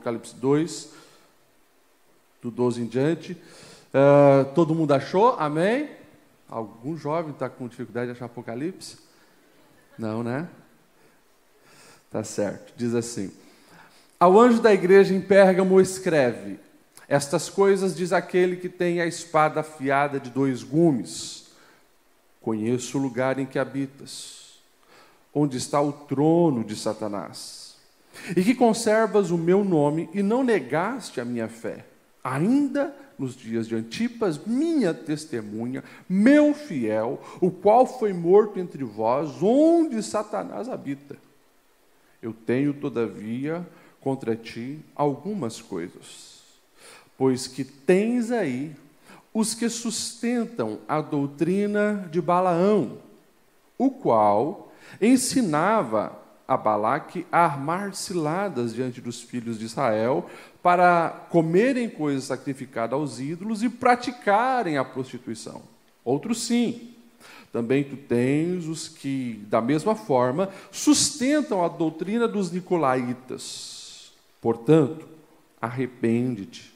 Apocalipse 2, do 12 em diante. Uh, todo mundo achou? Amém? Algum jovem está com dificuldade de achar Apocalipse? Não, né? Tá certo. Diz assim: Ao anjo da igreja em Pérgamo escreve: Estas coisas diz aquele que tem a espada afiada de dois gumes. Conheço o lugar em que habitas, onde está o trono de Satanás, e que conservas o meu nome e não negaste a minha fé, ainda nos dias de Antipas, minha testemunha, meu fiel, o qual foi morto entre vós, onde Satanás habita. Eu tenho, todavia, contra ti algumas coisas, pois que tens aí os que sustentam a doutrina de Balaão, o qual ensinava a Balaque a armar ciladas diante dos filhos de Israel para comerem coisas sacrificadas aos ídolos e praticarem a prostituição. Outros sim. Também tu tens os que, da mesma forma, sustentam a doutrina dos nicolaítas. Portanto, arrepende-te.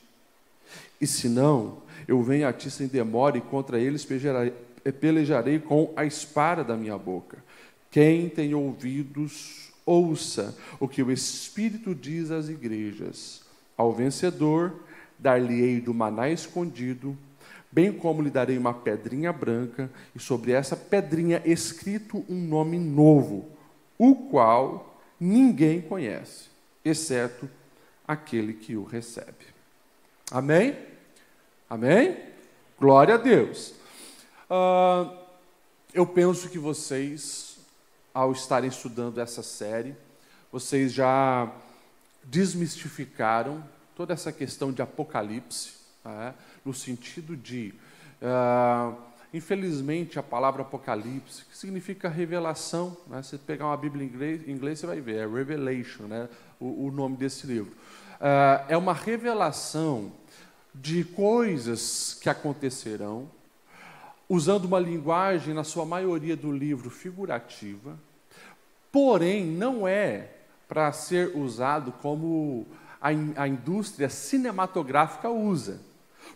E se não, eu venho a ti sem demora e contra eles pelejarei com a espada da minha boca. Quem tem ouvidos, ouça o que o Espírito diz às igrejas. Ao vencedor, dar-lhe-ei do maná escondido, bem como lhe darei uma pedrinha branca, e sobre essa pedrinha escrito um nome novo, o qual ninguém conhece, exceto aquele que o recebe. Amém? Amém? Glória a Deus. Uh, eu penso que vocês, ao estarem estudando essa série, vocês já desmistificaram toda essa questão de Apocalipse, né, no sentido de, uh, infelizmente, a palavra Apocalipse, que significa revelação, né, você pegar uma Bíblia em inglês, em inglês você vai ver, é Revelation, né, o, o nome desse livro. Uh, é uma revelação de coisas que acontecerão, usando uma linguagem, na sua maioria do livro, figurativa, porém não é para ser usado como a, a indústria cinematográfica usa.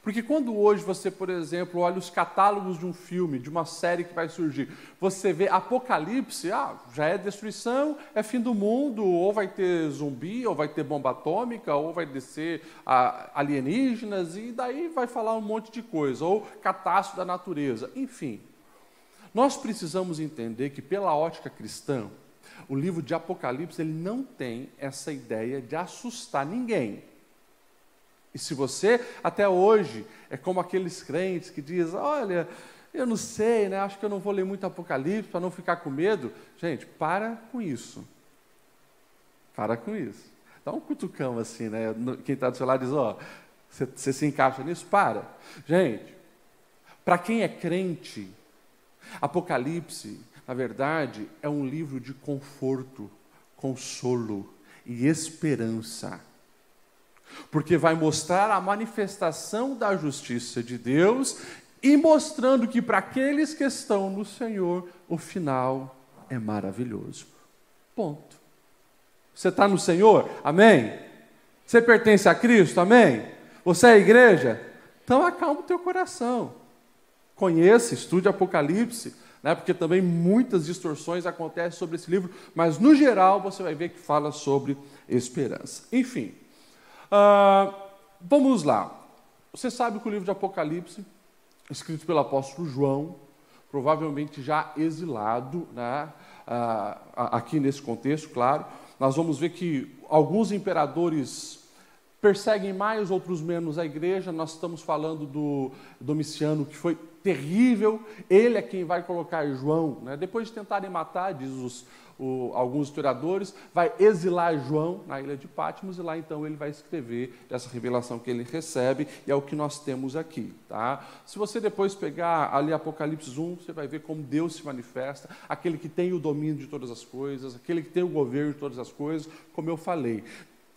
Porque quando hoje você, por exemplo, olha os catálogos de um filme, de uma série que vai surgir, você vê Apocalipse, ah, já é destruição, é fim do mundo, ou vai ter zumbi, ou vai ter bomba atômica, ou vai descer ah, alienígenas, e daí vai falar um monte de coisa, ou catástrofe da natureza, enfim. Nós precisamos entender que, pela ótica cristã, o livro de Apocalipse ele não tem essa ideia de assustar ninguém. E se você, até hoje, é como aqueles crentes que dizem: olha, eu não sei, né? acho que eu não vou ler muito Apocalipse para não ficar com medo. Gente, para com isso. Para com isso. Dá um cutucão assim, né? Quem está do seu lado diz: ó, oh, você se encaixa nisso? Para. Gente, para quem é crente, Apocalipse, na verdade, é um livro de conforto, consolo e esperança porque vai mostrar a manifestação da justiça de Deus e mostrando que para aqueles que estão no Senhor, o final é maravilhoso. Ponto. Você está no Senhor? Amém? Você pertence a Cristo? Amém? Você é a igreja? Então acalma o teu coração. Conheça, estude Apocalipse, né, porque também muitas distorções acontecem sobre esse livro, mas no geral você vai ver que fala sobre esperança. Enfim, Uh, vamos lá. Você sabe que o livro de Apocalipse, escrito pelo apóstolo João, provavelmente já exilado, né? Uh, aqui nesse contexto, claro, nós vamos ver que alguns imperadores perseguem mais, outros menos a igreja. Nós estamos falando do Domiciano, que foi terrível. Ele é quem vai colocar João, né? depois de tentarem matar, diz os, o, alguns historiadores, vai exilar João na ilha de Patmos e lá então ele vai escrever essa revelação que ele recebe e é o que nós temos aqui. Tá? Se você depois pegar ali Apocalipse 1, você vai ver como Deus se manifesta, aquele que tem o domínio de todas as coisas, aquele que tem o governo de todas as coisas, como eu falei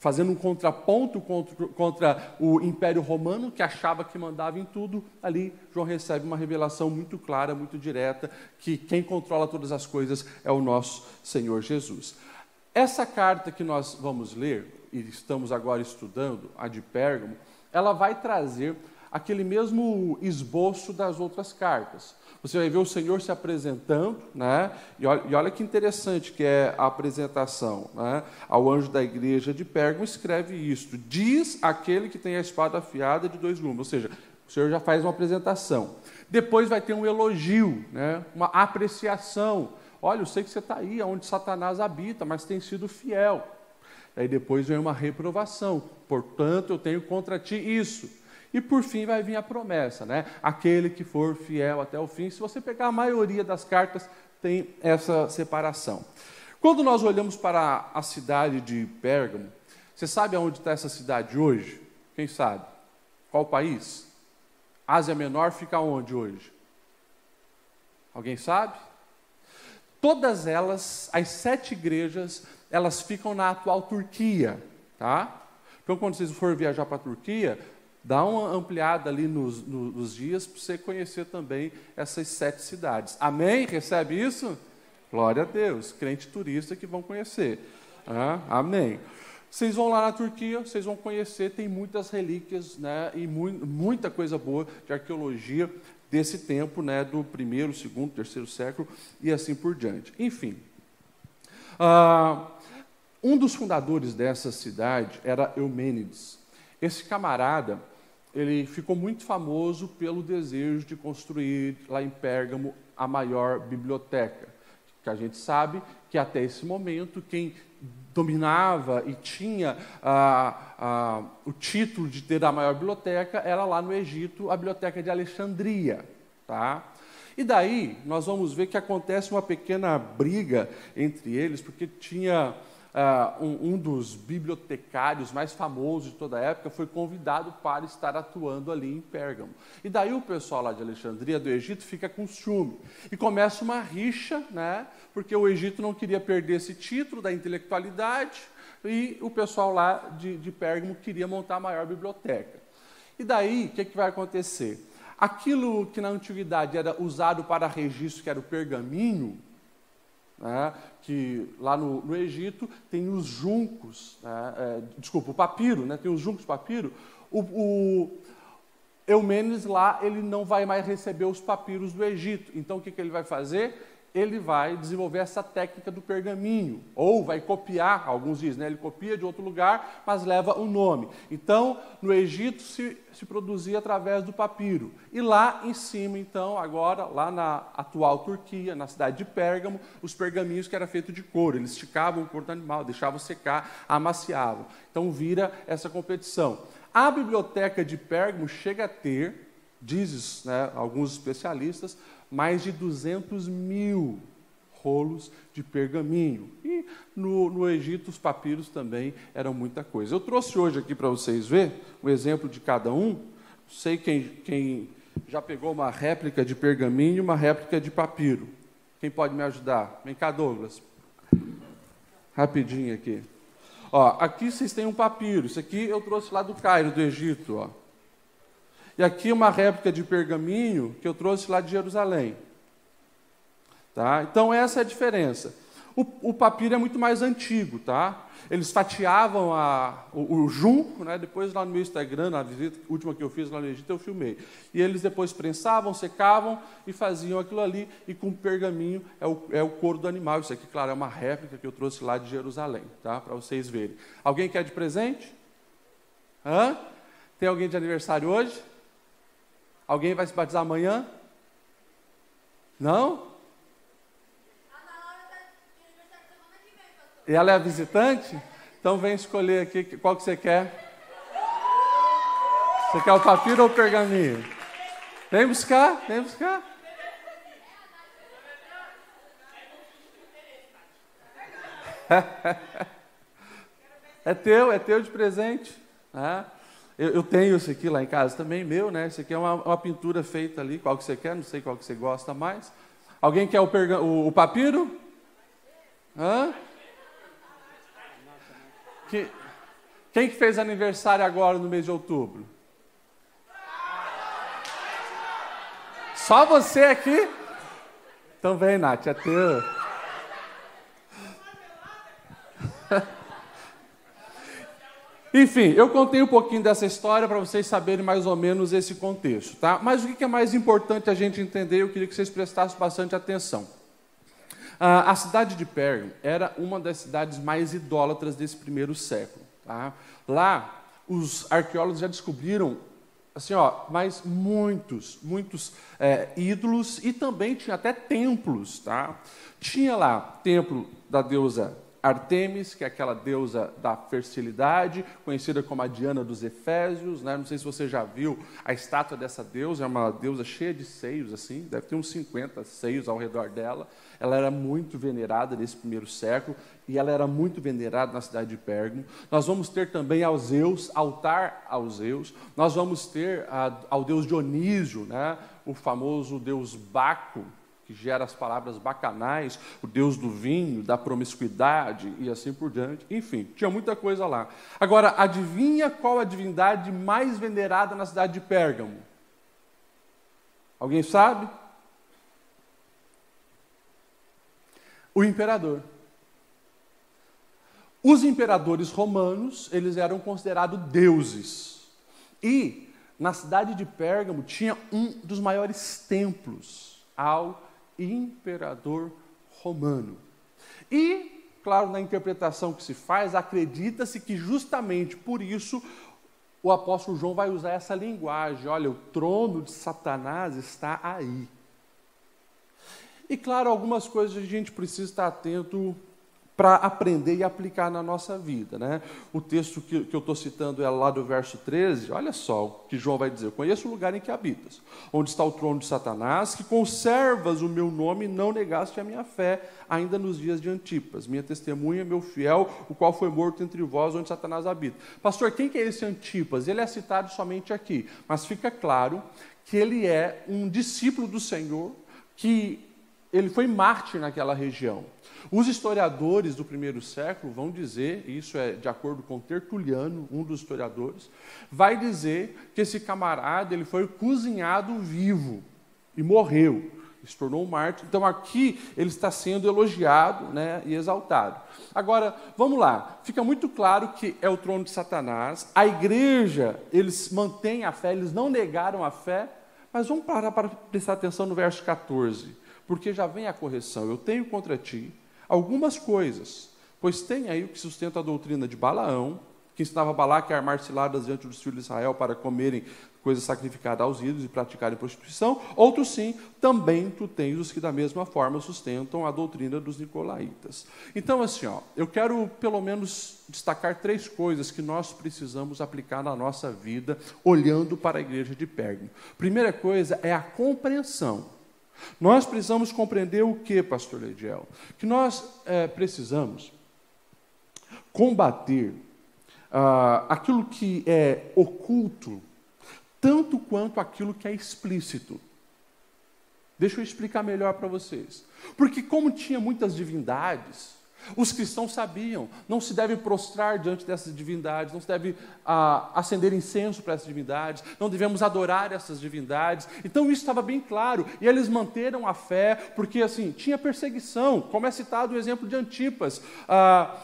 fazendo um contraponto contra, contra, o Império Romano, que achava que mandava em tudo, ali João recebe uma revelação muito clara, muito direta, que quem controla todas as coisas é o nosso Senhor Jesus. Essa carta que nós vamos ler, e estamos agora estudando, a de Pérgamo, ela vai trazer aquele mesmo esboço das outras cartas. Você vai ver o Senhor se apresentando, né? E olha, e olha que interessante que é a apresentação, né? Ao anjo da igreja de Pérgamo escreve isto: diz aquele que tem a espada afiada de dois gumes. Ou seja, o Senhor já faz uma apresentação. Depois vai ter um elogio, né? Uma apreciação. Olha, eu sei que você está aí, onde Satanás habita, mas tem sido fiel. Aí depois vem uma reprovação. Portanto, eu tenho contra ti isso. E por fim vai vir a promessa, né? Aquele que for fiel até o fim. Se você pegar a maioria das cartas, tem essa separação. Quando nós olhamos para a cidade de Pérgamo, você sabe aonde está essa cidade hoje? Quem sabe? Qual país? Ásia Menor fica onde hoje? Alguém sabe? Todas elas, as sete igrejas, elas ficam na atual Turquia, tá? Então, quando vocês forem viajar para a Turquia, Dá uma ampliada ali nos, nos dias para você conhecer também essas sete cidades. Amém? Recebe isso? Glória a Deus. Crente turista que vão conhecer. Ah, amém. Vocês vão lá na Turquia, vocês vão conhecer, tem muitas relíquias né, e mu muita coisa boa de arqueologia desse tempo, né, do primeiro, segundo, terceiro século e assim por diante. Enfim, uh, um dos fundadores dessa cidade era Eumênides. Esse camarada, ele ficou muito famoso pelo desejo de construir lá em Pérgamo a maior biblioteca. Que a gente sabe que até esse momento quem dominava e tinha ah, ah, o título de ter a maior biblioteca era lá no Egito a biblioteca de Alexandria, tá? E daí nós vamos ver que acontece uma pequena briga entre eles, porque tinha uh, um, um, dos bibliotecários mais famosos de toda a época foi convidado para estar atuando ali em Pérgamo. E daí o pessoal lá de Alexandria, do Egito, fica com ciúme. E começa uma rixa, né, porque o Egito não queria perder esse título da intelectualidade e o pessoal lá de, de Pérgamo queria montar a maior biblioteca. E daí, o que, que vai acontecer? Aquilo que na antiguidade era usado para registro, que era o pergaminho, né, que lá no, no, Egito tem os juncos, né, é, desculpa, o papiro, né, tem os juncos papiro. O, o Eumênides lá, ele não vai mais receber os papiros do Egito. Então, o que, que ele vai fazer? Ele vai desenvolver essa técnica do pergaminho, ou vai copiar, alguns dizem, né? ele copia de outro lugar, mas leva o nome. Então, no Egito se, se produzia através do papiro. E lá em cima, então, agora, lá na atual Turquia, na cidade de Pérgamo, os pergaminhos que eram feitos de couro, eles esticavam o couro do animal, deixavam secar, amaciavam. Então, vira essa competição. A biblioteca de Pérgamo chega a ter, dizem né, alguns especialistas, mais de 200 mil rolos de pergaminho. E no, no Egito, os papiros também eram muita coisa. Eu trouxe hoje aqui para vocês ver um exemplo de cada um. Sei quem, quem já pegou uma réplica de pergaminho e uma réplica de papiro. Quem pode me ajudar? Vem cá, Douglas. Rapidinho aqui. Ó, aqui vocês têm um papiro. Isso aqui eu trouxe lá do Cairo, do Egito. Ó. E aqui uma réplica de pergaminho que eu trouxe lá de Jerusalém. Tá? Então, essa é a diferença. O, o papiro é muito mais antigo, tá? Eles fatiavam a, o, o, junco, né? depois lá no meu Instagram, na visita última que eu fiz lá no Egito, eu filmei. E eles depois prensavam, secavam e faziam aquilo ali, e com pergaminho é o, é o couro do animal. Isso aqui, claro, é uma réplica que eu trouxe lá de Jerusalém, tá? para vocês verem. Alguém quer de presente? Hã? Tem alguém de aniversário hoje? Alguém vai se batizar amanhã? Não? E ela é a visitante? Então vem escolher aqui qual que você quer. Você quer o papiro ou o pergaminho? Vem buscar, vem buscar. é teu, é teu de presente. Né? Eu, eu, tenho esse aqui lá em casa também, meu, né? Esse aqui é uma, uma, pintura feita ali, qual que você quer, não sei qual que você gosta mais. Alguém quer o, perga, o, o papiro? Hã? Que, quem que fez aniversário agora no mês de outubro? Só você aqui? Então vem, Nath, é teu. Enfim, eu contei um pouquinho dessa história para vocês saberem mais ou menos esse contexto, tá? Mas o que é mais importante a gente entender, eu queria que vocês prestassem bastante atenção. Ah, a cidade de Pérgamo era uma das cidades mais idólatras desse primeiro século. Tá? Lá, os arqueólogos já descobriram assim, ó, mas muitos, muitos é, ídolos e também tinha até templos, tá? Tinha lá templo da deusa Artemis, que é aquela deusa da fertilidade, conhecida como a Diana dos Efésios. Né? Não sei se você já viu a estátua dessa deusa, é uma deusa cheia de seios, assim, deve ter uns 50 seios ao redor dela. Ela era muito venerada nesse primeiro século e ela era muito venerada na cidade de Pérgamo. Nós vamos ter também aos Zeus, altar aos Zeus. Nós vamos ter a, ao deus Dionísio, né? o famoso deus Baco, que gera as palavras bacanais, o Deus do vinho, da promiscuidade e assim por diante. Enfim, tinha muita coisa lá. Agora, adivinha qual a divindade mais venerada na cidade de Pérgamo? Alguém sabe? O imperador. Os imperadores romanos, eles eram considerados deuses. E na cidade de Pérgamo tinha um dos maiores templos ao imperador romano. E, claro, na interpretação que se faz, acredita-se que justamente por isso o apóstolo João vai usar essa linguagem: olha, o trono de Satanás está aí. E, claro, algumas coisas a gente precisa estar atento para aprender e aplicar na nossa vida. Né? O texto que, que eu estou citando é lá do verso 13, olha só o que João vai dizer: conheço o lugar em que habitas, onde está o trono de Satanás, que conservas o meu nome e não negaste a minha fé, ainda nos dias de Antipas, minha testemunha, meu fiel, o qual foi morto entre vós, onde Satanás habita. Pastor, quem que é esse Antipas? Ele é citado somente aqui, mas fica claro que ele é um discípulo do Senhor, que ele foi mártir naquela região. Os historiadores do primeiro século vão dizer, isso é de acordo com Tertuliano, um dos historiadores, vai dizer que esse camarada ele foi cozinhado vivo e morreu, se tornou um mártir. Então aqui ele está sendo elogiado né, e exaltado. Agora, vamos lá, fica muito claro que é o trono de Satanás, a igreja, eles mantêm a fé, eles não negaram a fé, mas vamos parar para prestar atenção no verso 14, porque já vem a correção. Eu tenho contra ti algumas coisas, pois tem aí o que sustenta a doutrina de Balaão, que ensinava Balaque a armar ciladas diante dos filhos de Israel para comerem coisas sacrificadas aos ídolos e praticarem prostituição. Outros sim, também tu tens os que da mesma forma sustentam a doutrina dos nicolaítas. Então, assim, ó, eu quero pelo menos destacar três coisas que nós precisamos aplicar na nossa vida, olhando para a igreja de Pérgamo. Primeira coisa é a compreensão nós precisamos compreender o que, pastor Lediel? Que nós é, precisamos combater ah, aquilo que é oculto, tanto quanto aquilo que é explícito. Deixa eu explicar melhor para vocês. Porque, como tinha muitas divindades, os cristãos sabiam, não se deve prostrar diante dessas divindades, não se deve ah, acender incenso para essas divindades, não devemos adorar essas divindades. Então isso estava bem claro, e eles manteram a fé, porque assim, tinha perseguição, como é citado o exemplo de Antipas. Ah,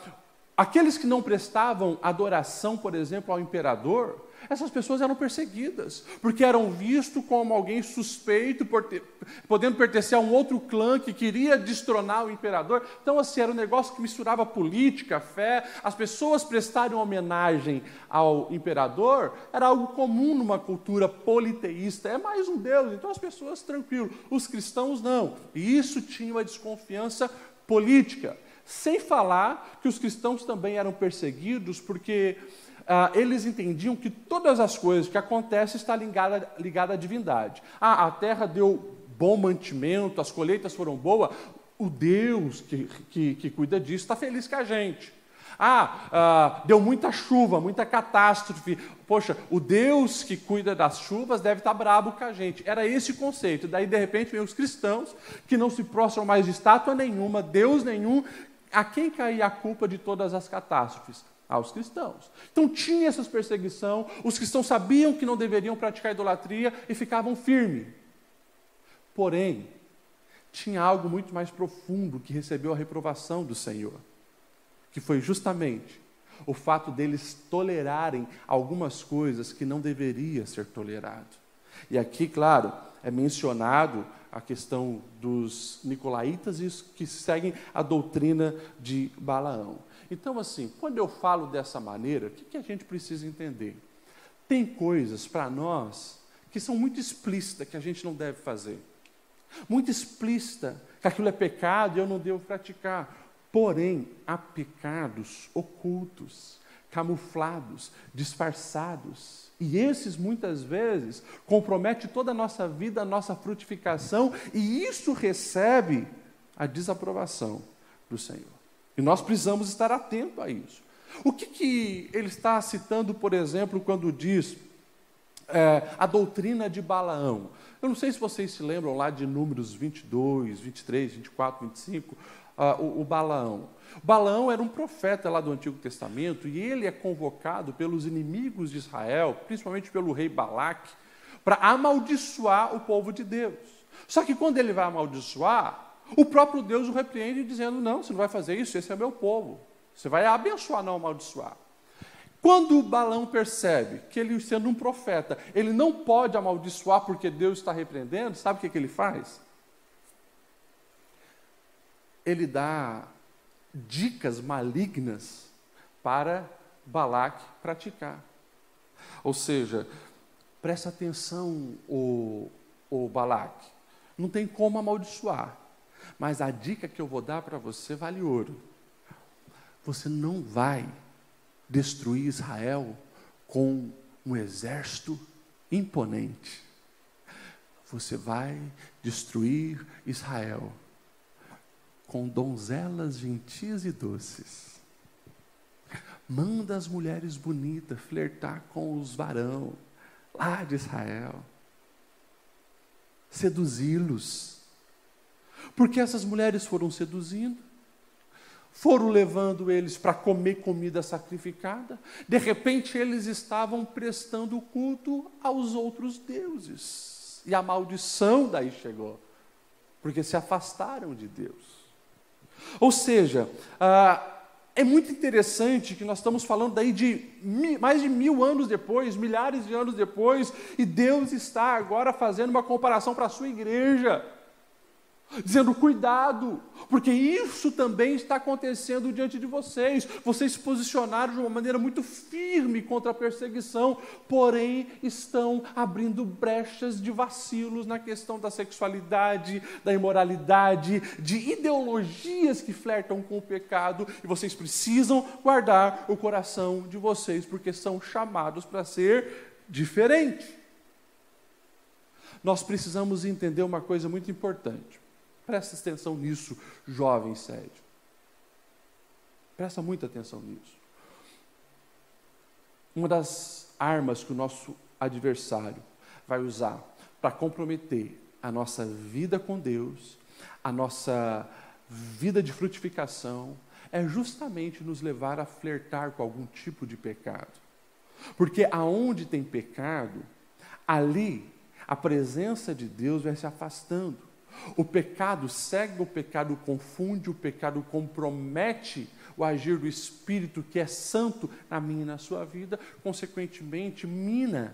aqueles que não prestavam adoração, por exemplo, ao imperador, essas pessoas eram perseguidas, porque eram vistos como alguém suspeito, ter, podendo pertencer a um outro clã que queria destronar o imperador. Então, assim, era um negócio que misturava política, fé. As pessoas prestarem homenagem ao imperador era algo comum numa cultura politeísta. É mais um Deus, então as pessoas tranquilo. Os cristãos não. E isso tinha uma desconfiança política. Sem falar que os cristãos também eram perseguidos porque ah, eles entendiam que todas as coisas que acontecem estão ligadas ligada à divindade. Ah, a terra deu bom mantimento, as colheitas foram boas, o Deus que, que, que cuida disso está feliz com a gente. Ah, ah, deu muita chuva, muita catástrofe. Poxa, o Deus que cuida das chuvas deve estar bravo com a gente. Era esse o conceito. Daí, de repente, vem os cristãos que não se prostram mais de estátua nenhuma, Deus nenhum. A quem caía a culpa de todas as catástrofes? Aos cristãos. Então tinha essa perseguição, os cristãos sabiam que não deveriam praticar idolatria e ficavam firmes. Porém, tinha algo muito mais profundo que recebeu a reprovação do Senhor. que foi justamente o fato deles tolerarem algumas coisas que não deveria ser tolerado. E aqui, claro, é mencionado a questão dos nicolaítas e que seguem a doutrina de Balaão. Então, assim, quando eu falo dessa maneira, o que, que a gente precisa entender? Tem coisas para nós que são muito explícitas que a gente não deve fazer. Muito explícita que aquilo é pecado e eu não devo praticar. Porém, há pecados ocultos, camuflados, disfarçados. E esses muitas vezes comprometem toda a nossa vida, a nossa frutificação, e isso recebe a desaprovação do Senhor. E nós precisamos estar atentos a isso. O que, que ele está citando, por exemplo, quando diz é, a doutrina de Balaão? Eu não sei se vocês se lembram lá de números 22, 23, 24, 25, uh, o, o Balaão. Balaão era um profeta lá do Antigo Testamento e ele é convocado pelos inimigos de Israel, principalmente pelo rei Balaque, para amaldiçoar o povo de Deus. Só que quando ele vai amaldiçoar, o próprio Deus o repreende dizendo: Não, você não vai fazer isso, esse é meu povo. Você vai abençoar, não amaldiçoar. Quando Balão percebe que ele, sendo um profeta, ele não pode amaldiçoar porque Deus está repreendendo, sabe o que, que ele faz? Ele dá dicas malignas para Balaque praticar. Ou seja, presta atenção, o, o Balaque, não tem como amaldiçoar. Mas a dica que eu vou dar para você vale ouro. Você não vai destruir Israel com um exército imponente. Você vai destruir Israel com donzelas gentis e doces. Manda as mulheres bonitas flertar com os varão lá de Israel. Seduzi-los porque essas mulheres foram seduzindo, foram levando eles para comer comida sacrificada, de repente eles estavam prestando culto aos outros deuses. E a maldição daí chegou, porque se afastaram de Deus. Ou seja, ah, é muito interessante que nós estamos falando daí de mais de mil anos depois, milhares de anos depois, e Deus está agora fazendo uma comparação para a sua igreja dizendo: cuidado, porque isso também está acontecendo diante de vocês. Vocês se posicionaram de uma maneira muito firme contra a perseguição, porém estão abrindo brechas de vacilos na questão da sexualidade, da imoralidade, de ideologias que flertam com o pecado, e vocês precisam guardar o coração de vocês, porque são chamados para ser diferente. Nós precisamos entender uma coisa muito importante. Presta atenção nisso, jovem sério. Presta muita atenção nisso. Uma das armas que o nosso adversário vai usar para comprometer a nossa vida com Deus, a nossa vida de frutificação, é justamente nos levar a flertar com algum tipo de pecado. Porque aonde tem pecado, ali a presença de Deus vai se afastando. O pecado cega, o pecado confunde, o pecado compromete o agir do Espírito que é santo na minha e na sua vida, consequentemente, mina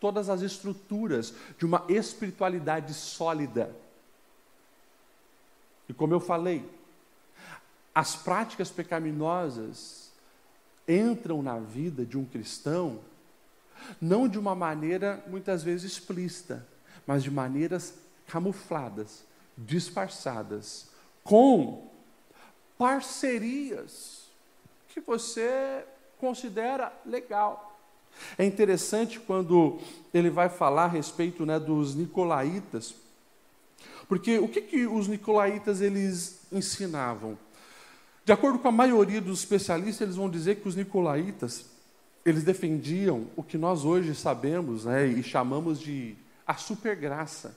todas as estruturas de uma espiritualidade sólida. E como eu falei, as práticas pecaminosas entram na vida de um cristão não de uma maneira muitas vezes explícita, mas de maneiras camufladas, disfarçadas, com parcerias que você considera legal. É interessante quando ele vai falar a respeito né, dos nicolaítas, porque o que, que os nicolaítas eles ensinavam? De acordo com a maioria dos especialistas, eles vão dizer que os nicolaítas eles defendiam o que nós hoje sabemos né, e chamamos de a supergraça.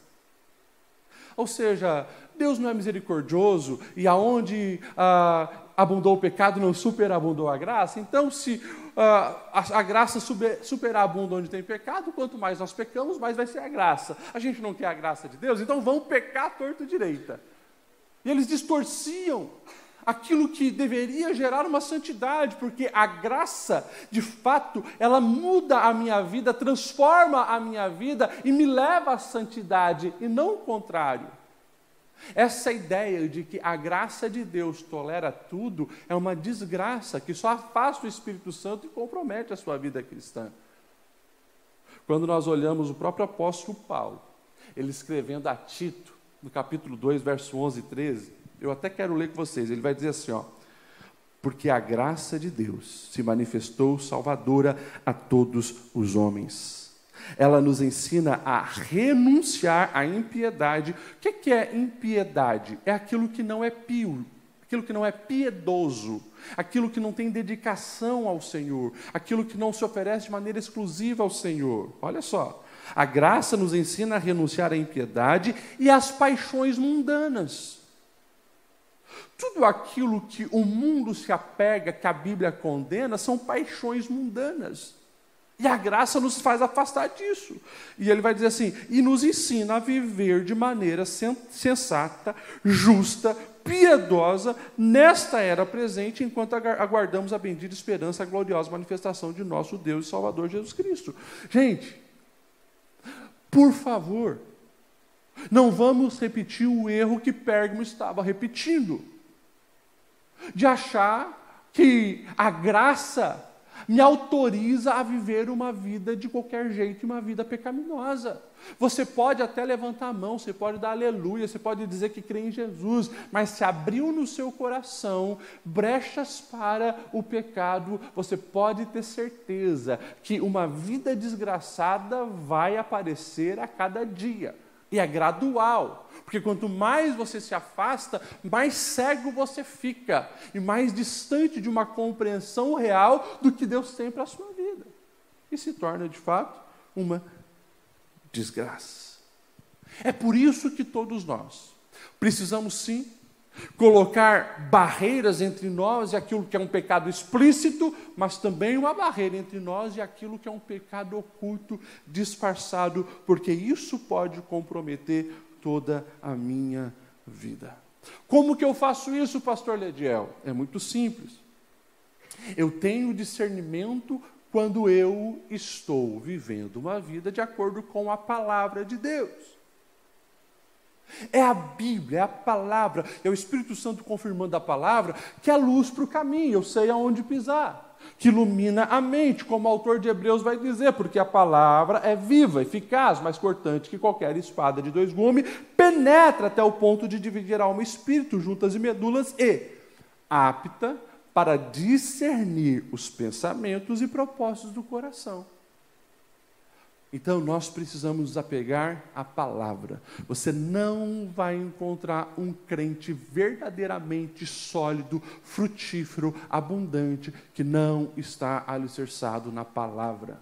Ou seja, Deus não é misericordioso e aonde ah, abundou o pecado não superabundou a graça. Então, se ah, a, a, graça super, superabunda onde tem pecado, quanto mais nós pecamos, mais vai ser a graça. A gente não quer a graça de Deus, então vamos pecar torto direita. E eles distorciam aquilo que deveria gerar uma santidade, porque a graça, de fato, ela muda a minha vida, transforma a minha vida e me leva à santidade, e não o contrário. Essa ideia de que a graça de Deus tolera tudo é uma desgraça que só afasta o Espírito Santo e compromete a sua vida cristã. Quando nós olhamos o próprio apóstolo Paulo, ele escrevendo a Tito, no capítulo 2, verso 11 e 13, eu até quero ler com vocês, ele vai dizer assim, ó, porque a graça de Deus se manifestou salvadora a todos os homens. Ela nos ensina a renunciar à impiedade. O que é impiedade? É aquilo que não é pio, aquilo que não é piedoso, aquilo que não tem dedicação ao Senhor, aquilo que não se oferece de maneira exclusiva ao Senhor. Olha só, a graça nos ensina a renunciar à impiedade e às paixões mundanas. Tudo aquilo que o mundo se apega, que a Bíblia condena, são paixões mundanas. E a graça nos faz afastar disso. E ele vai dizer assim: e nos ensina a viver de maneira sensata, justa, piedosa, nesta era presente, enquanto aguardamos a bendita esperança, a gloriosa manifestação de nosso Deus e Salvador Jesus Cristo. Gente, por favor, não vamos repetir o erro que Pérgamo estava repetindo, de achar que a graça me autoriza a viver uma vida de qualquer jeito, uma vida pecaminosa. Você pode até levantar a mão, você pode dar aleluia, você pode dizer que crê em Jesus, mas se abriu no seu coração brechas para o pecado, você pode ter certeza que uma vida desgraçada vai aparecer a cada dia. E é gradual, porque quanto mais você se afasta, mais cego você fica e mais distante de uma compreensão real do que Deus tem para a sua vida. E se torna, de fato, uma desgraça. É por isso que todos nós precisamos sim colocar barreiras entre nós e aquilo que é um pecado explícito, mas também uma barreira entre nós e aquilo que é um pecado oculto, disfarçado, porque isso pode comprometer toda a minha vida. Como que eu faço isso, pastor Lediel? É muito simples. Eu tenho discernimento quando eu estou vivendo uma vida de acordo com a palavra de Deus. É a Bíblia, é a palavra, é o Espírito Santo confirmando a palavra que é luz para o caminho, eu sei aonde pisar, que ilumina a mente, como o autor de Hebreus vai dizer, porque a palavra é viva, eficaz, mais cortante que qualquer espada de dois gumes, penetra até o ponto de dividir alma e espírito, juntas e medulas, e apta para discernir os pensamentos e propósitos do coração. Então nós precisamos nos apegar à palavra. Você não vai encontrar um crente verdadeiramente sólido, frutífero, abundante, que não está alicerçado na palavra.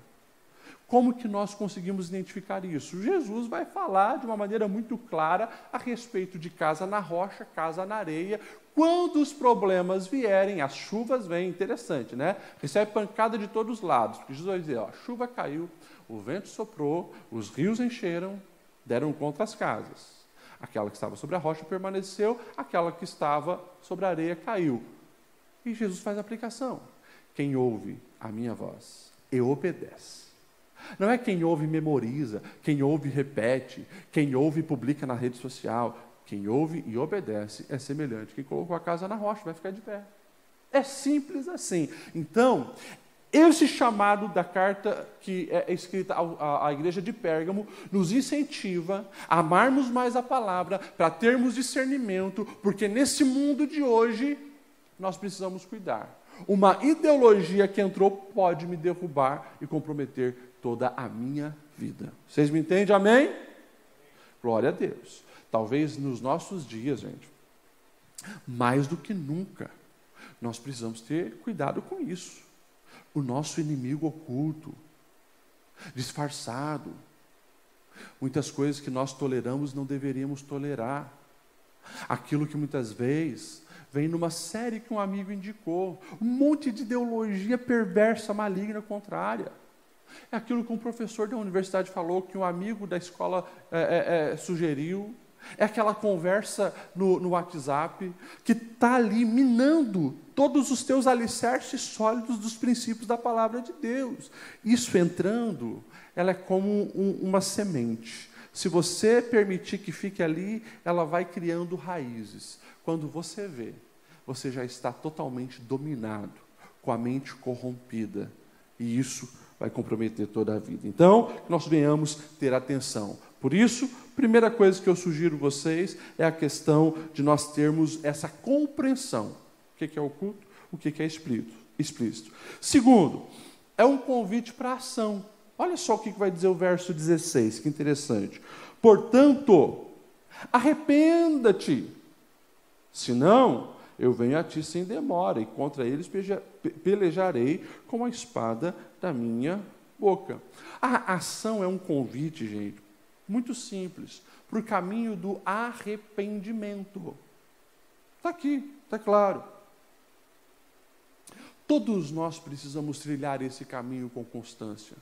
Como que nós conseguimos identificar isso? Jesus vai falar de uma maneira muito clara a respeito de casa na rocha, casa na areia. Quando os problemas vierem, as chuvas vêm, interessante, né? Recebe pancada de todos os lados. Porque Jesus vai dizer, ó, a chuva caiu, o vento soprou, os rios encheram, deram contra as casas. Aquela que estava sobre a rocha permaneceu, aquela que estava sobre a areia caiu. E Jesus faz a aplicação. Quem ouve a minha voz e obedece. Não é quem ouve memoriza, quem ouve repete, quem ouve e publica na rede social. Quem ouve e obedece é semelhante. Quem colocou a casa na rocha vai ficar de pé. É simples assim. Então, esse chamado da carta que é escrita à, igreja de Pérgamo nos incentiva a amarmos mais a palavra, para termos discernimento, porque nesse mundo de hoje nós precisamos cuidar. Uma ideologia que entrou pode me derrubar e comprometer toda a minha vida. Vocês me entendem? Amém? Glória a Deus. Talvez nos nossos dias, gente, mais do que nunca, nós precisamos ter cuidado com isso o nosso inimigo oculto, disfarçado. Muitas coisas que nós toleramos não deveríamos tolerar. Aquilo que muitas vezes vem numa série que um amigo indicou, um monte de ideologia perversa, maligna, contrária. É aquilo que um professor da universidade falou, que um amigo da escola é, é, é, sugeriu, É aquela conversa no, no WhatsApp que está ali minando todos os teus alicerces sólidos dos princípios da palavra de Deus. Isso entrando, ela é como um, uma semente. Se você permitir que fique ali, ela vai criando raízes. Quando você vê, você já está totalmente dominado, com a mente corrompida. E isso vai comprometer toda a vida. Então, nós venhamos ter atenção. Por isso, primeira coisa que eu sugiro vocês é a questão de nós termos essa compreensão. O que é o culto? O que é explícito? Segundo, é um convite para ação. Olha só o que vai dizer o verso 16, que interessante. Portanto, arrependa-te, senão eu venho a ti sem demora, e contra eles pelejarei com a espada da minha boca. A ação é um convite, gente, muito simples, para o caminho do arrependimento. Está aqui, está claro. Todos nós precisamos trilhar esse caminho com constância.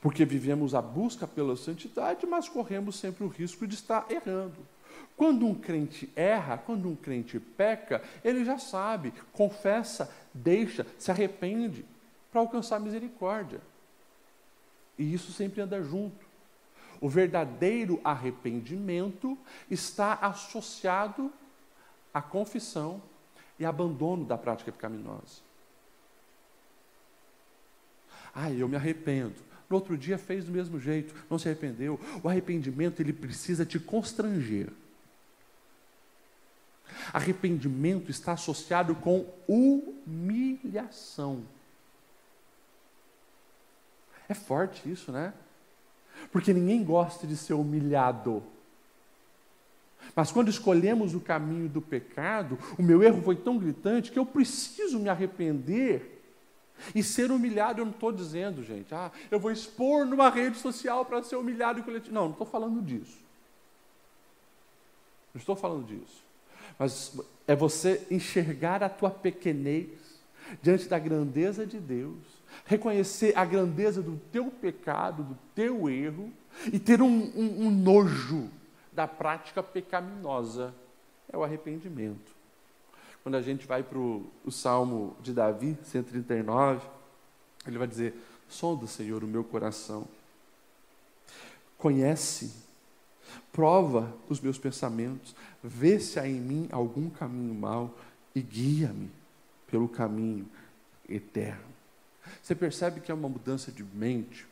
Porque vivemos a busca pela santidade, mas corremos sempre o risco de estar errando. Quando um crente erra, quando um crente peca, ele já sabe, confessa, deixa, se arrepende para alcançar misericórdia. E isso sempre anda junto. O verdadeiro arrependimento está associado à confissão e abandono da prática pecaminosa. Ah, eu me arrependo. No outro dia fez do mesmo jeito, não se arrependeu. O arrependimento ele precisa te constranger. Arrependimento está associado com humilhação. É forte isso, né? Porque ninguém gosta de ser humilhado. Mas quando escolhemos o caminho do pecado, o meu erro foi tão gritante que eu preciso me arrepender e ser humilhado, eu não estou dizendo, gente, ah, eu vou expor numa rede social para ser humilhado e coletivo. Não, não estou falando disso. Não estou falando disso. Mas é você enxergar a tua pequenez diante da grandeza de Deus, reconhecer a grandeza do teu pecado, do teu erro, e ter um, um, um nojo da prática pecaminosa. É o arrependimento. Quando a gente vai para o Salmo de Davi, 139, ele vai dizer: Sonda, Senhor, o meu coração. Conhece, prova os meus pensamentos, vê se há em mim algum caminho mau e guia-me pelo caminho eterno. Você percebe que é uma mudança de mente,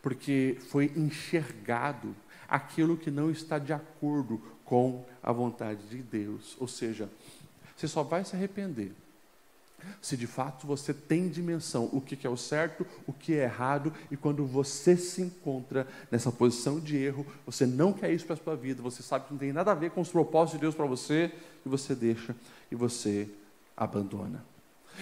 porque foi enxergado aquilo que não está de acordo com a vontade de Deus. Ou seja, você só vai se arrepender se de fato você tem dimensão o que é o certo, o que é errado, e quando você se encontra nessa posição de erro, você não quer isso para a sua vida, você sabe que não tem nada a ver com os propósitos de Deus para você, e você deixa e você abandona.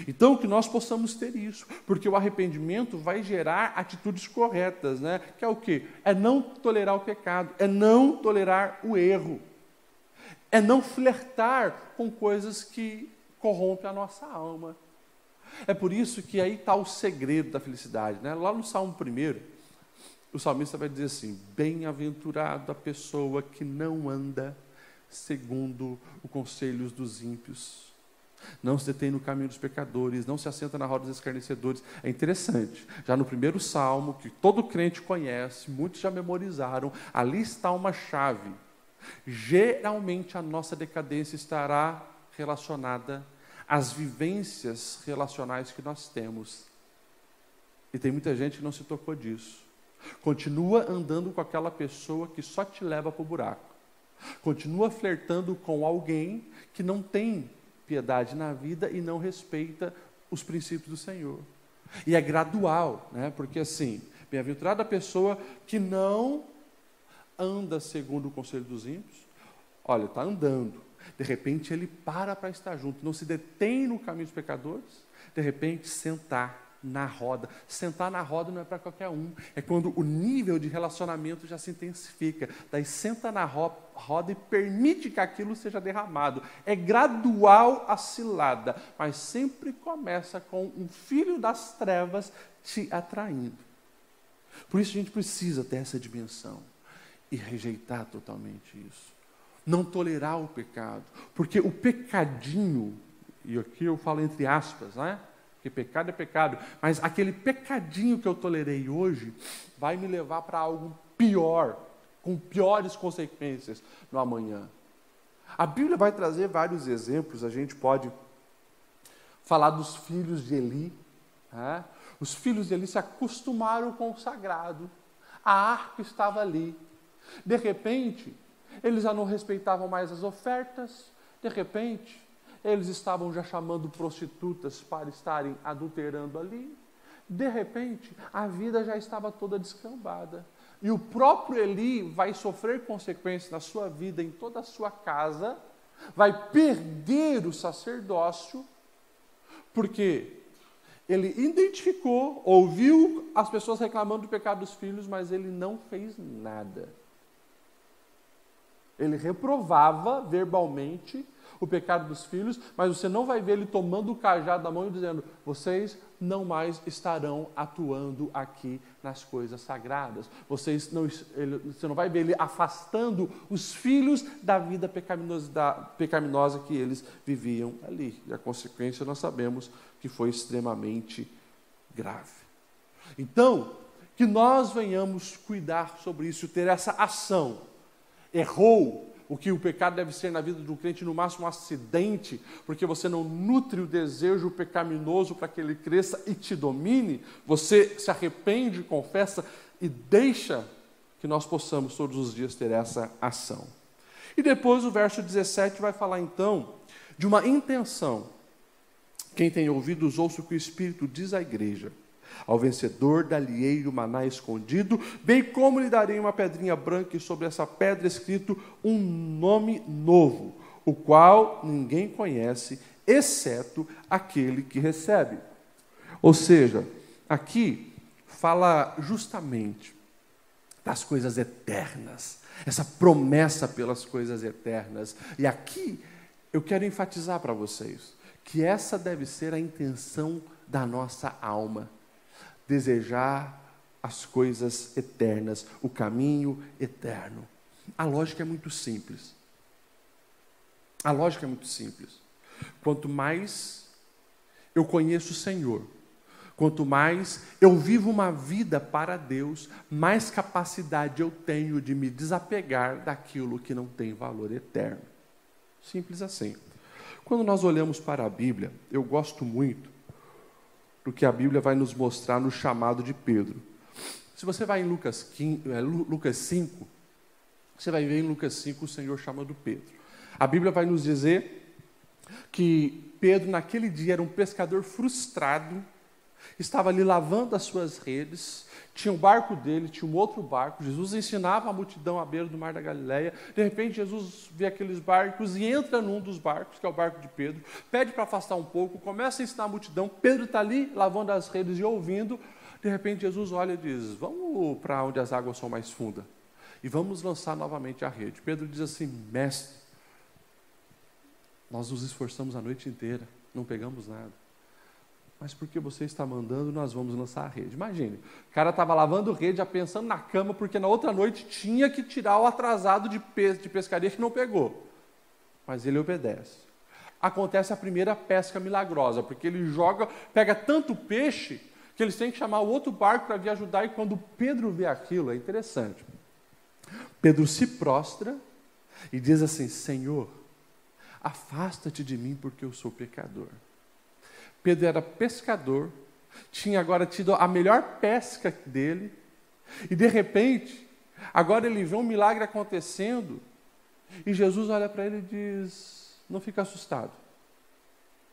Então, que nós possamos ter isso, porque o arrependimento vai gerar atitudes corretas, né? Que é o quê? É não tolerar o pecado, é não tolerar o erro é não flertar com coisas que corrompem a nossa alma. É por isso que aí está o segredo da felicidade. Né? Lá no Salmo 1, o salmista vai dizer assim: Bem-aventurado a pessoa que não anda segundo os conselhos dos ímpios, não se detém no caminho dos pecadores, não se assenta na roda dos escarnecedores. É interessante, já no primeiro salmo, que todo crente conhece, muitos já memorizaram, ali está uma chave Geralmente a nossa decadência estará relacionada às vivências relacionais que nós temos. E tem muita gente que não se tocou disso. Continua andando com aquela pessoa que só te leva para o buraco. Continua flertando com alguém que não tem piedade na vida e não respeita os princípios do Senhor. E é gradual, né? porque assim, bem-aventurada a pessoa que não anda segundo o conselho dos ímpios. Olha, está andando. De repente ele para para estar junto, não se detém no caminho dos pecadores. De repente, sentar na roda. Sentar na roda não é para qualquer um. É quando o nível de relacionamento já se intensifica. Daí senta na roda e permite que aquilo seja derramado. É gradual a cilada, mas sempre começa com um filho das trevas te atraindo. Por isso a gente precisa ter essa dimensão e rejeitar totalmente isso. não tolerar o pecado, porque o pecadinho, e aqui eu falo entre aspas, né? Porque pecado é pecado, mas aquele pecadinho que eu tolerei hoje vai me levar para algo pior, com piores consequências no amanhã. A Bíblia vai trazer vários exemplos, a gente pode falar dos filhos de Eli. Né? Os filhos de Eli se acostumaram com o sagrado, a arca estava ali. De repente, eles já não respeitavam mais as ofertas, de repente, eles estavam já chamando prostitutas para estarem adulterando ali. De repente, a vida já estava toda descambada. E o próprio Eli vai sofrer consequências na sua vida, em toda a sua casa, vai perder o sacerdócio, porque ele identificou, ouviu as pessoas reclamando do pecado dos filhos, mas ele não fez nada. Ele reprovava verbalmente o pecado dos filhos, mas você não vai ver ele tomando o cajado da mão e dizendo: vocês não mais estarão atuando aqui nas coisas sagradas. Vocês não, ele, você não vai ver ele afastando os filhos da vida pecaminosa, pecaminosa que eles viviam ali. E a consequência nós sabemos que foi extremamente grave. Então, que nós venhamos cuidar sobre isso, ter essa ação. Errou, o que o pecado deve ser na vida do crente, no máximo um acidente, porque você não nutre o desejo pecaminoso para que ele cresça e te domine, você se arrepende, confessa e deixa que nós possamos todos os dias ter essa ação. E depois o verso 17 vai falar então de uma intenção. Quem tem ouvidos, ouça o que o Espírito diz à igreja. Ao vencedor dá-lhe-ei o maná escondido, bem como lhe darei uma pedrinha branca e sobre essa pedra escrito um nome novo, o qual ninguém conhece, exceto aquele que recebe. Ou seja, aqui fala justamente das coisas eternas, essa promessa pelas coisas eternas. E aqui eu quero enfatizar para vocês que essa deve ser a intenção da nossa alma desejar as coisas eternas, o caminho eterno. A lógica é muito simples. A lógica é muito simples. Quanto mais eu conheço o Senhor, quanto mais eu vivo uma vida para Deus, mais capacidade eu tenho de me desapegar daquilo que não tem valor eterno. Simples assim. Quando nós olhamos para a Bíblia, eu gosto muito do que a Bíblia vai nos mostrar no chamado de Pedro. Se você vai em Lucas, 15, é, 5, você vai ver em Lucas 5 o Senhor chamando Pedro. A Bíblia vai nos dizer que Pedro, naquele dia, era um pescador frustrado, estava ali lavando as suas redes, tinha um barco dele, tinha um outro barco. Jesus ensinava a multidão à beira do mar da Galileia. De repente, Jesus vê aqueles barcos e entra num dos barcos, que é o barco de Pedro, pede para afastar um pouco, começa a ensinar a multidão. Pedro está ali lavando as redes e ouvindo. De repente, Jesus olha e diz: Vamos para onde as águas são mais fundas e vamos lançar novamente a rede. Pedro diz assim: Mestre, nós nos esforçamos a noite inteira, não pegamos nada mas porque você está mandando, nós vamos lançar a rede. Imagine, o cara estava lavando rede, já pensando na cama, porque na outra noite tinha que tirar o atrasado de, pes de pescaria que não pegou. Mas ele obedece. Acontece a primeira pesca milagrosa, porque ele joga, pega tanto peixe, que eles têm que chamar o outro barco para vir ajudar, e quando Pedro vê aquilo, é interessante. Pedro se prostra e diz assim: Senhor, afasta-te de mim, porque eu sou pecador. Pedro era pescador, tinha agora tido a melhor pesca dele, e de repente, agora ele vê um milagre acontecendo, e Jesus olha para ele e diz: Não fica assustado,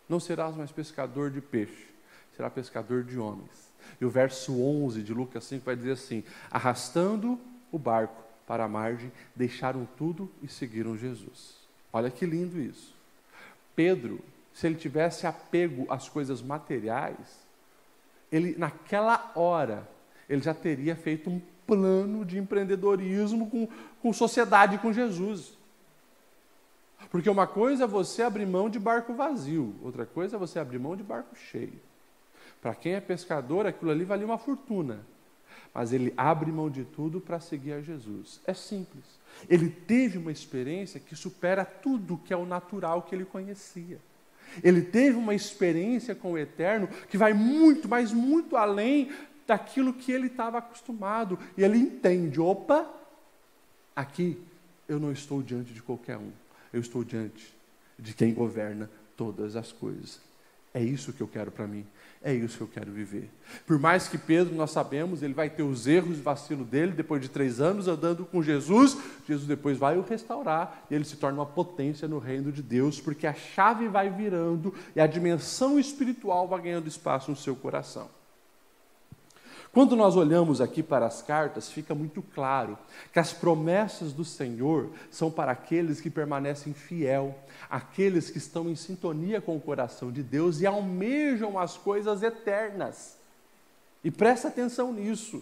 não serás mais pescador de peixe, será pescador de homens. E o verso 11 de Lucas 5 vai dizer assim: Arrastando o barco para a margem, deixaram tudo e seguiram Jesus. Olha que lindo isso. Pedro se ele tivesse apego às coisas materiais, ele naquela hora ele já teria feito um plano de empreendedorismo com, com sociedade com Jesus. Porque uma coisa é você abrir mão de barco vazio, outra coisa é você abrir mão de barco cheio. Para quem é pescador, aquilo ali valia uma fortuna. mas ele abre mão de tudo para seguir a Jesus. É simples. Ele teve uma experiência que supera tudo que é o natural que ele conhecia. Ele teve uma experiência com o eterno que vai muito, mas muito além daquilo que ele estava acostumado. E ele entende: opa, aqui eu não estou diante de qualquer um, eu estou diante de quem governa todas as coisas. É isso que eu quero para mim. É isso que eu quero viver. Por mais que Pedro, nós sabemos, ele vai ter os erros e vacilo dele, depois de três anos andando com Jesus, Jesus depois vai o restaurar e ele se torna uma potência no reino de Deus, porque a chave vai virando e a dimensão espiritual vai ganhando espaço no seu coração. Quando nós olhamos aqui para as cartas, fica muito claro que as promessas do Senhor são para aqueles que permanecem fiel, aqueles que estão em sintonia com o coração de Deus e almejam as coisas eternas. E presta atenção nisso,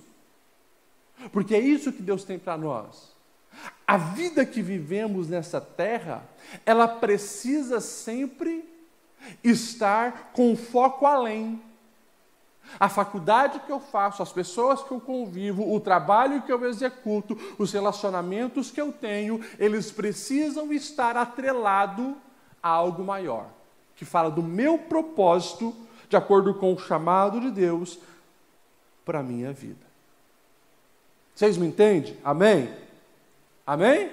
porque é isso que Deus tem para nós. A vida que vivemos nessa terra, ela precisa sempre estar com foco além. A faculdade que eu faço, as pessoas que eu convivo, o trabalho que eu executo, os relacionamentos que eu tenho, eles precisam estar atrelados a algo maior, que fala do meu propósito, de acordo com o chamado de Deus para a minha vida. Vocês me entendem? Amém? Amém?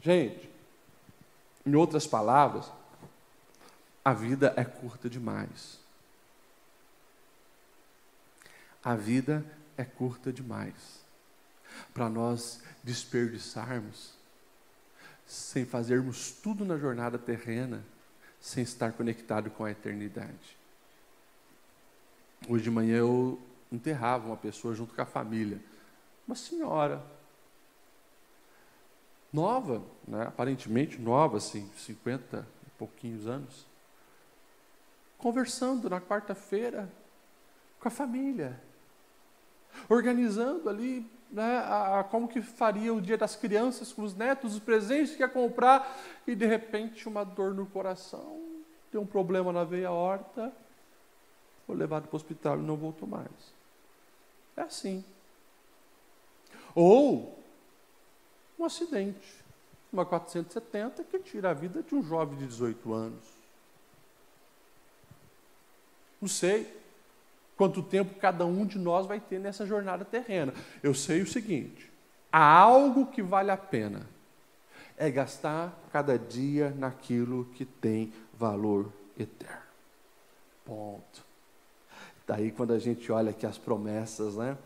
Gente, em outras palavras, a vida é curta demais. A vida é curta demais para nós desperdiçarmos sem fazermos tudo na jornada terrena, sem estar conectado com a eternidade. Hoje de manhã eu enterrava uma pessoa junto com a família, uma senhora, nova, né? aparentemente nova, assim, 50 e pouquinhos anos, conversando na quarta-feira com a família organizando ali né, a, a, como que faria o dia das crianças com os netos, os presentes que ia comprar, e de repente uma dor no coração, tem um problema na veia horta, foi levado para o hospital e não voltou mais. É assim. Ou um acidente, uma 470 que tira a vida de um jovem de 18 anos. Não sei quanto tempo cada um de nós vai ter nessa jornada terrena. Eu sei o seguinte: há algo que vale a pena, é gastar cada dia naquilo que tem valor eterno. Ponto. Daí, quando a gente olha aqui as promessas, né?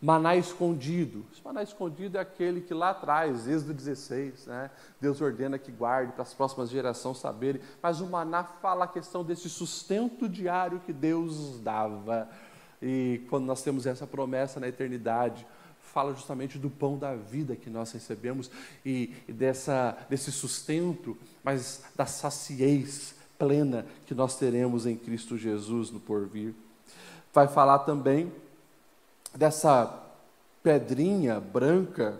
Maná escondido. Esse maná escondido é aquele que lá atrás, Êxodo 16, né, Deus ordena que guarde para as próximas gerações saberem. Mas o maná fala a questão desse sustento diário que Deus dava. E quando nós temos essa promessa na eternidade, fala justamente do pão da vida que nós recebemos e, dessa, desse sustento, mas da saciez plena que nós teremos em Cristo Jesus no porvir. Vai falar também dessa pedrinha branca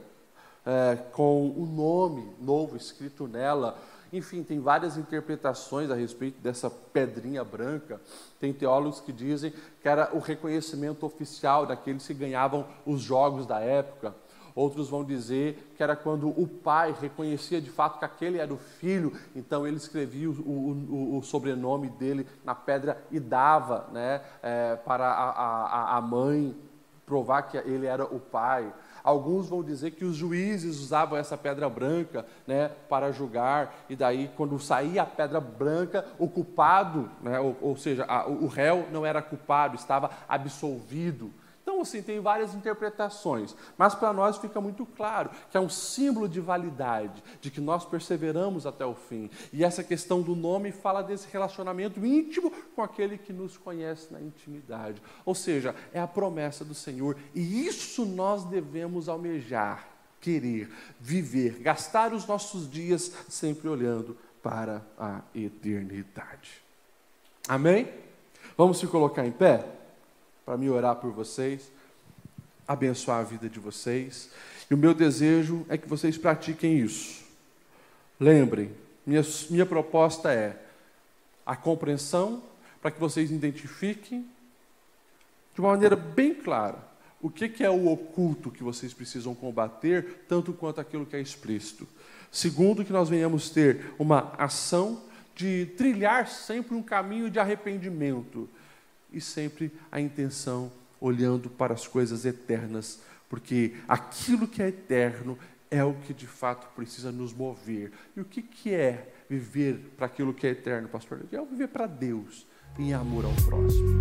é, com o nome novo escrito nela. Enfim, tem várias interpretações a respeito dessa pedrinha branca. Tem teólogos que dizem que era o reconhecimento oficial daqueles que ganhavam os jogos da época. Outros vão dizer que era quando o pai reconhecia de fato que aquele era o filho, então ele escrevia o, o, o sobrenome dele na pedra e dava né, é, para a, a, a mãe provar que ele era o pai. Alguns vão dizer que os juízes usavam essa pedra branca né, para julgar, e daí, quando saía a pedra branca, o culpado, né, ou, ou seja, a, o réu não era culpado, estava absolvido. Assim, tem várias interpretações, mas para nós fica muito claro que é um símbolo de validade, de que nós perseveramos até o fim. E essa questão do nome fala desse relacionamento íntimo com aquele que nos conhece na intimidade. Ou seja, é a promessa do Senhor, e isso nós devemos almejar, querer, viver, gastar os nossos dias sempre olhando para a eternidade. Amém? Vamos se colocar em pé? Para me orar por vocês, abençoar a vida de vocês. E o meu desejo é que vocês pratiquem isso. Lembrem, minha, minha proposta é a compreensão, para que vocês identifiquem de uma maneira bem clara o que, que é o oculto que vocês precisam combater, tanto quanto aquilo que é explícito. Segundo, que nós venhamos ter uma ação de trilhar sempre um caminho de arrependimento e sempre a intenção olhando para as coisas eternas, porque aquilo que é eterno é o que de fato precisa nos mover. E o que, que é viver para aquilo que é eterno, pastor? É viver para Deus, em amor ao próximo.